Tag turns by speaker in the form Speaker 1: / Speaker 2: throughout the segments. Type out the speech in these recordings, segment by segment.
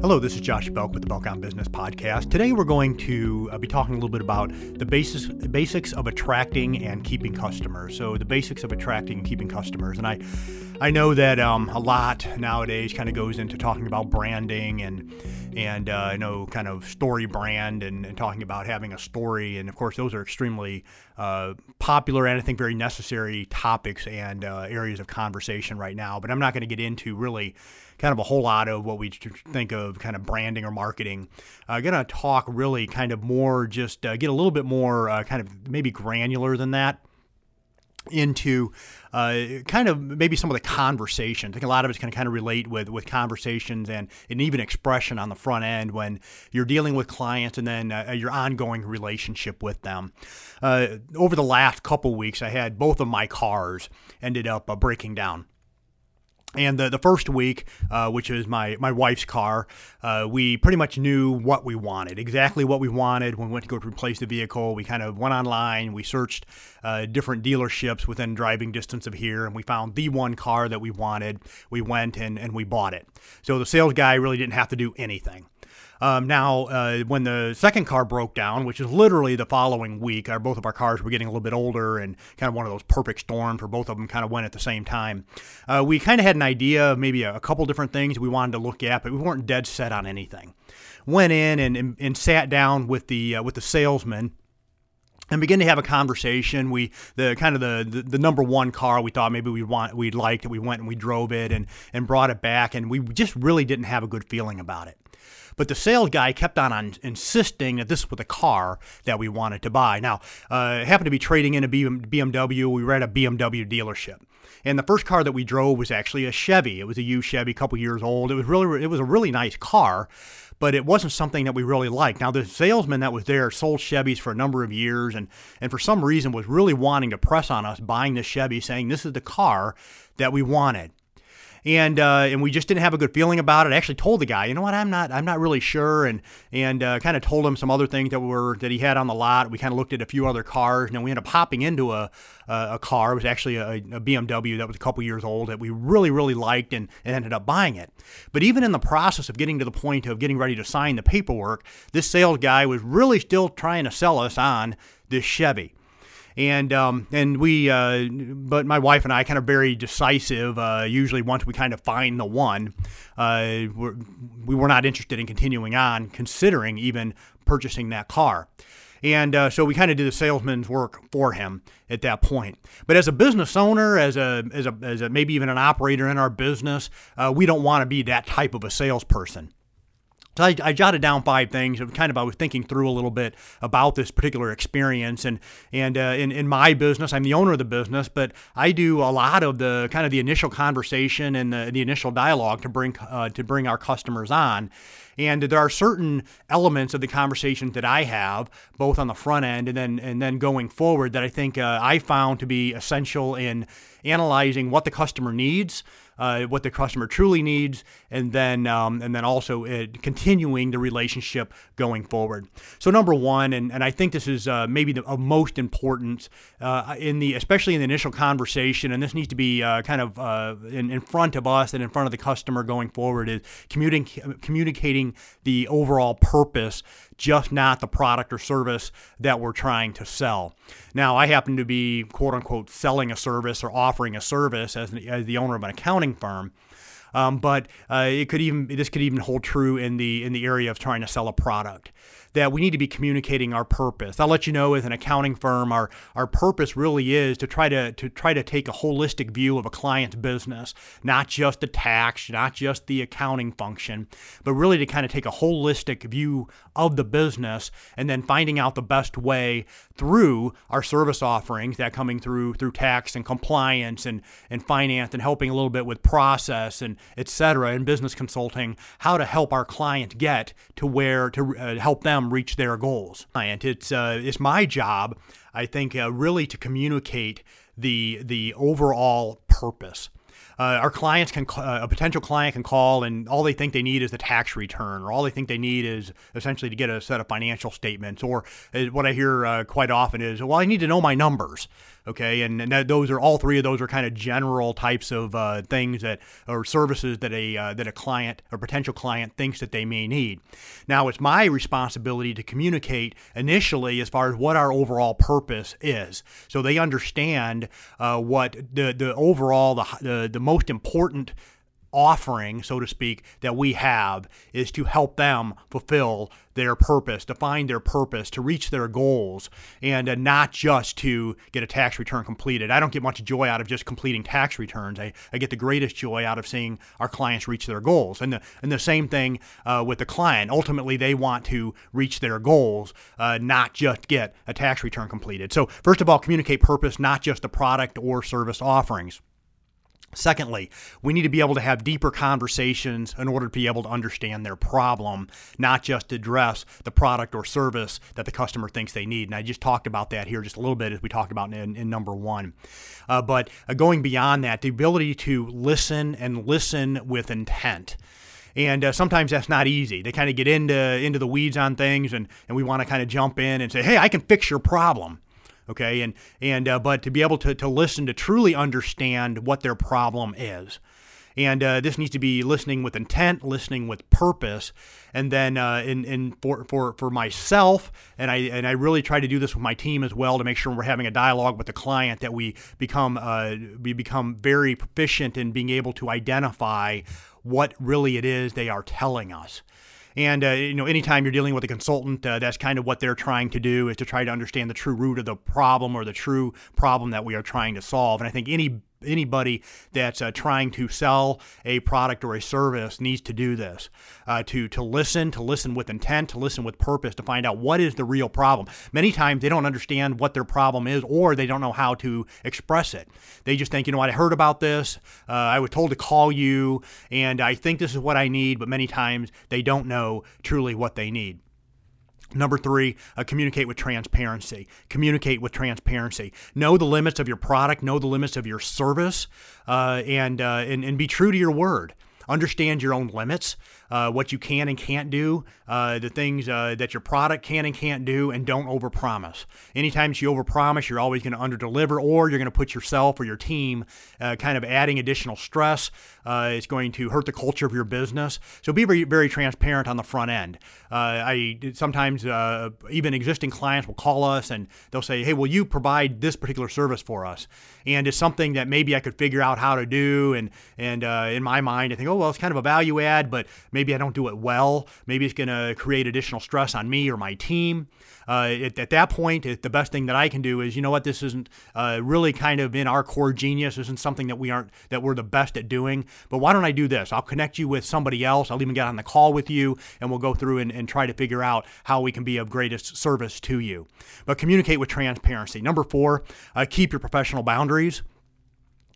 Speaker 1: Hello, this is Josh Belk with the Belk on Business Podcast. Today we're going to uh, be talking a little bit about the basis, basics of attracting and keeping customers. So, the basics of attracting and keeping customers. And I, I know that um, a lot nowadays kind of goes into talking about branding and and uh, you know kind of story brand and, and, talking about having a story. And of course, those are extremely uh, popular and I think very necessary topics and uh, areas of conversation right now. But I'm not going to get into really kind of a whole lot of what we think of kind of branding or marketing. I'm uh, going to talk really kind of more, just uh, get a little bit more uh, kind of maybe granular than that into uh, kind of maybe some of the conversations. I think a lot of it's going to kind of relate with with conversations and, and even expression on the front end when you're dealing with clients and then uh, your ongoing relationship with them. Uh, over the last couple weeks, I had both of my cars ended up uh, breaking down. And the, the first week, uh, which is my, my wife's car, uh, we pretty much knew what we wanted, exactly what we wanted. When we went to go to replace the vehicle, we kind of went online, we searched uh, different dealerships within driving distance of here, and we found the one car that we wanted. We went and, and we bought it. So the sales guy really didn't have to do anything. Um, now, uh, when the second car broke down, which is literally the following week, our both of our cars were getting a little bit older and kind of one of those perfect storms where both of them kind of went at the same time. Uh, we kind of had an idea of maybe a, a, couple different things we wanted to look at, but we weren't dead set on anything. Went in and, and, and sat down with the uh, with the salesman and begin to have a conversation. We the kind of the, the, the number one car we thought maybe we want we liked it. We went and we drove it and and brought it back, and we just really didn't have a good feeling about it. But the sales guy kept on, on insisting that this was the car that we wanted to buy. Now, uh, happened to be trading in a BMW. We were at a BMW dealership. And the first car that we drove was actually a Chevy. It was a used Chevy, a couple years old. It was really, it was a really nice car, but it wasn't something that we really liked. Now, the salesman that was there sold Chevys for a number of years, and and for some reason was really wanting to press on us buying this Chevy, saying this is the car that we wanted and uh, and we just didn't have a good feeling about it. I actually told the guy, you know what, I'm not I'm not really sure, and and uh, kind of told him some other things that were that he had on the lot. We kind of looked at a few other cars, and then we ended up hopping into a a car. It was actually a, a BMW that was a couple years old that we really really liked, and, and ended up buying it. But even in the process of getting to the point of getting ready to sign the paperwork, this sales guy was really still trying to sell us on this Chevy and um, and we, uh, but my wife and I kind of very decisive. Uh, usually, once we kind of find the one, uh, we're, we were not interested in continuing on, considering even purchasing that car. And uh, so we kind of did the salesman's work for him at that point. But as a business owner, as a as a, as a maybe even an operator in our business, uh, we don't want to be that type of a salesperson. So I, I, jotted down five things. Kind of, I was thinking through a little bit about this particular experience, and and uh, in in my business, I'm the owner of the business, but I do a lot of the kind of the initial conversation and the, the initial dialogue to bring uh, to bring our customers on. And there are certain elements of the conversations that I have, both on the front end and then and then going forward, that I think uh, I found to be essential in analyzing what the customer needs uh, what the customer truly needs, and then um, and then also uh, continuing the relationship going forward. So number one, and, and I think this is uh, maybe the most important uh, in the especially in the initial conversation, and this needs to be uh, kind of uh, in, in front of us and in front of the customer going forward is communicating communicating the overall purpose just not the product or service that we're trying to sell. Now, I happen to be quote unquote selling a service or offering a service as, as the owner of an accounting firm. Um, but uh, it could even this could even hold true in the in the area of trying to sell a product that we need to be communicating our purpose. I'll let you know as an accounting firm, our, our purpose really is to try to, to try to take a holistic view of a client's business, not just the tax, not just the accounting function, but really to kind of take a holistic view of the business and then finding out the best way through our service offerings that coming through through tax and compliance and, and finance and helping a little bit with process and et cetera and business consulting, how to help our client get to where to uh, help them them reach their goals. And it's uh, it's my job, I think, uh, really to communicate the the overall purpose. Uh, our clients can uh, a potential client can call and all they think they need is the tax return or all they think they need is essentially to get a set of financial statements or uh, what i hear uh, quite often is well i need to know my numbers Okay, and, and that, those are all three of those are kind of general types of uh, things that or services that a uh, that a client or potential client thinks that they may need. Now, it's my responsibility to communicate initially as far as what our overall purpose is, so they understand what the the overall the the, the most important offering, so to speak, that we have is to help them fulfill their purpose, to find their purpose, to reach their goals, and uh, not just to get a tax return completed. I don't get much joy out of just completing tax returns. I, I get the greatest joy out of seeing our clients reach their goals. And the, and the same thing uh, with the client. Ultimately, they want to reach their goals, uh, not just get a tax return completed. So, first of all, communicate purpose, not just the product or service offerings. Secondly, we need to be able to have deeper conversations in order to be able to understand their problem, not just address the product or service that the customer thinks they need. And I just talked about that here just a little bit as we talked about in, in number one. Uh, but uh, going beyond that, the ability to listen and listen with intent and uh, sometimes that's not easy. They kind of get into into the weeds on things, and and we want to kind of jump in and say, "Hey, I can fix your problem." Okay? And and uh, but to be able to, to listen to truly understand what their problem is. And uh, this needs to be listening with intent listening with purpose and then uh, in, in for, for, for myself and I and I really try to do this with my team as well to make sure we're having a dialogue with the client that we become uh, we become very proficient in being able to identify what really it is they are telling us and uh, you know, anytime you're dealing with a consultant, uh, that's kind of what they're trying to do is to try to understand the true root of the problem or the true problem that we are trying to solve. And I think any anybody that's uh, trying to sell a product or a service needs to do this uh, to to listen to listen with intent to listen with purpose to find out what is the real problem. Many times they don't understand what their problem is or they don't know how to express it. They just think you know what? I heard about this. Uh, i was told to call you and i think this is what i need but many times they don't know truly what they need Number three, uh, communicate with transparency. Communicate with transparency. Know the limits of your product, know the limits of your service, uh, and, uh, and, and be true to your word understand your own limits, uh, what you can and can't do, uh, the things uh, that your product can and can't do, and don't overpromise. Anytime you overpromise, you're always going to underdeliver, or you're going to put yourself or your team uh, kind of adding additional stress. Uh, it's going to hurt the culture of your business. So be very, very transparent on the front end. Uh, I sometimes even existing clients will call us and they'll say, "Hey, will you provide this particular service for us?" And it's something that maybe I could figure out how to do. And and in my mind, I think, "Oh, well, it's kind of a value add, but maybe I don't do it well. Maybe it's going to create additional stress on me or my team. Uh, at, at, that point, it, the best thing that I can do is, you know what, this isn't uh, really kind of in our core genius. This isn't something that we aren't that we're the best at doing. But why don't I do this? I'll connect you with somebody else. I'll even get on the call with you, and we'll go through and, and try to figure out how we can be of greatest service to you. But communicate with transparency. Number four, uh, keep your professional boundaries.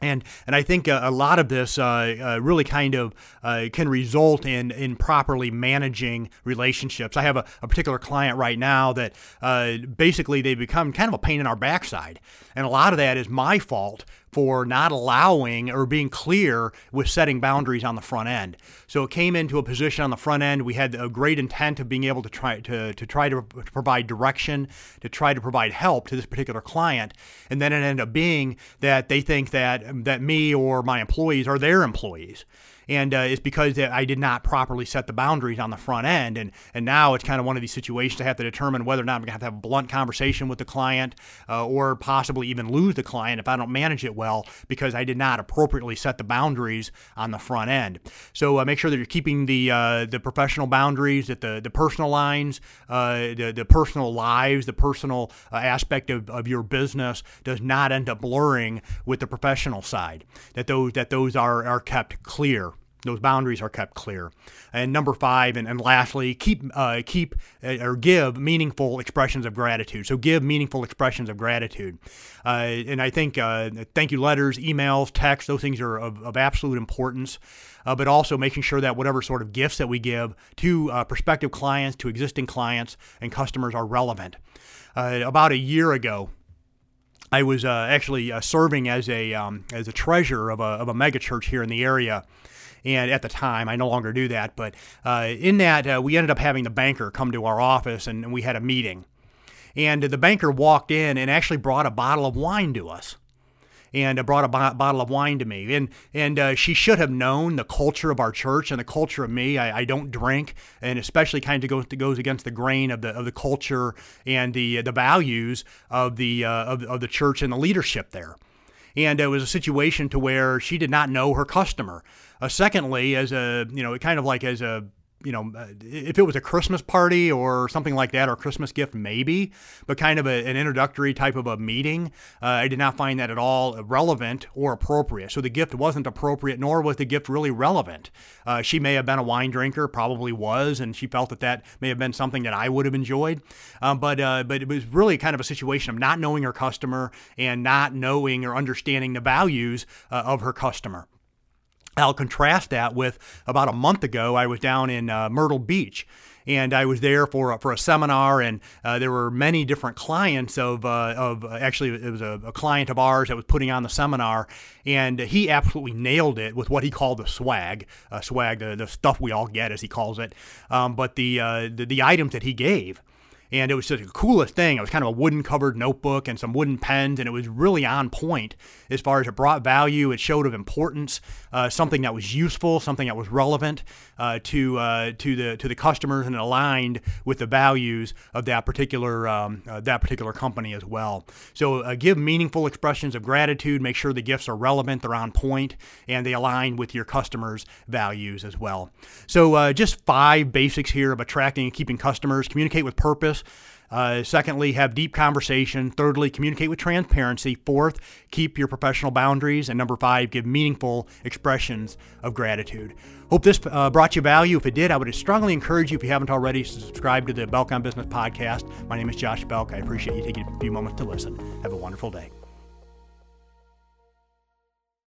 Speaker 1: And, and I think a, a lot of this uh, uh, really kind of uh, can result in, in properly managing relationships. I have a, a particular client right now that uh, basically they become kind of a pain in our backside. And a lot of that is my fault for not allowing or being clear with setting boundaries on the front end. So it came into a position on the front end. We had a great intent of being able to try to, to try to provide direction, to try to provide help to this particular client. And then it ended up being that they think that that me or my employees are their employees and uh, it's because I did not properly set the boundaries on the front end, and and now it's kind of one of these situations I have to determine whether or not I'm going to have to have a blunt conversation with the client, uh, or possibly even lose the client if I don't manage it well because I did not appropriately set the boundaries on the front end. So uh, make sure that you're keeping the uh, the professional boundaries, that the the personal lines, uh, the the personal lives, the personal uh, aspect of, of your business does not end up blurring with the professional side. That those that those are are kept clear those boundaries are kept clear. And number five, and, and lastly, keep uh, keep uh, or give meaningful expressions of gratitude. So give meaningful expressions of gratitude. Uh, and I think uh, thank you letters, emails, texts, those things are of, of absolute importance. Uh, but also making sure that whatever sort of gifts that we give to uh, prospective clients, to existing clients and customers are relevant. about a year ago, I was actually serving as a um, as a treasurer of a, of a mega church here in the area and at the time, I no longer do that. But uh, in that, uh, we ended up having the banker come to our office and, we had a meeting. And the banker walked in and actually brought a bottle of wine to us and uh, brought a bo- bottle of wine to me. And and uh, she should have known the culture of our church and the culture of me. I, I don't drink, and especially kind of goes goes against the grain of the of the culture and the the values of the uh, of, of the church and the leadership there and it was a situation to where she did not know her customer. Uh, secondly, as a you know, kind of like as a you know, uh, if it was a Christmas party or something like that, or Christmas gift, maybe, but kind of a, an introductory type of a meeting, uh, I did not find that at all relevant or appropriate. So the gift wasn't appropriate, nor was the gift really relevant. Uh, she may have been a wine drinker, probably was, and she felt that that may have been something that I would have enjoyed. Um, but uh, but it was really kind of a situation of not knowing her customer and not knowing or understanding the values uh, of her customer. I'll contrast that with about a month ago, I was down in uh, Myrtle Beach and I was there for a, for a seminar, and uh, there were many different clients of uh, of actually it was a, a, client of ours that was putting on the seminar, and he absolutely nailed it with what he called the swag, uh, swag, the, the stuff we all get as he calls it, um, but the, uh, the the items that he gave and it was just the coolest thing. It was kind of a wooden covered notebook and some wooden pens, and it was really on point as far as it brought value. It showed of importance, uh, something that was useful, something that was relevant uh, to uh, to the to the customers and aligned with the values of that particular um, uh, that particular company as well. So uh, give meaningful expressions of gratitude. Make sure the gifts are relevant, they're on point, and they align with your customers' values as well. So uh, just five basics here of attracting and keeping customers. Communicate with purpose. Uh, secondly, have deep conversation. Thirdly, communicate with transparency. Fourth, keep your professional boundaries. And number five, give meaningful expressions of gratitude. Hope this uh, brought you value. If it did, I would strongly encourage you, if you haven't already, to subscribe to the Belk on Business podcast. My name is Josh Belk. I appreciate you taking a few moments to listen. Have a wonderful day.